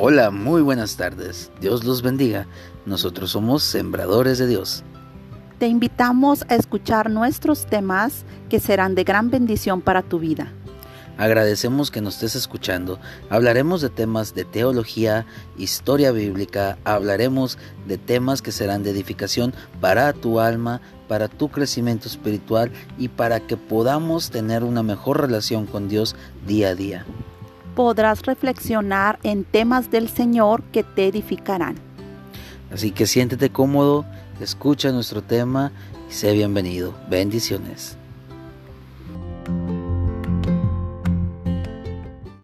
Hola, muy buenas tardes. Dios los bendiga. Nosotros somos Sembradores de Dios. Te invitamos a escuchar nuestros temas que serán de gran bendición para tu vida. Agradecemos que nos estés escuchando. Hablaremos de temas de teología, historia bíblica, hablaremos de temas que serán de edificación para tu alma, para tu crecimiento espiritual y para que podamos tener una mejor relación con Dios día a día. Podrás reflexionar en temas del Señor que te edificarán. Así que siéntete cómodo, escucha nuestro tema y sé bienvenido. Bendiciones.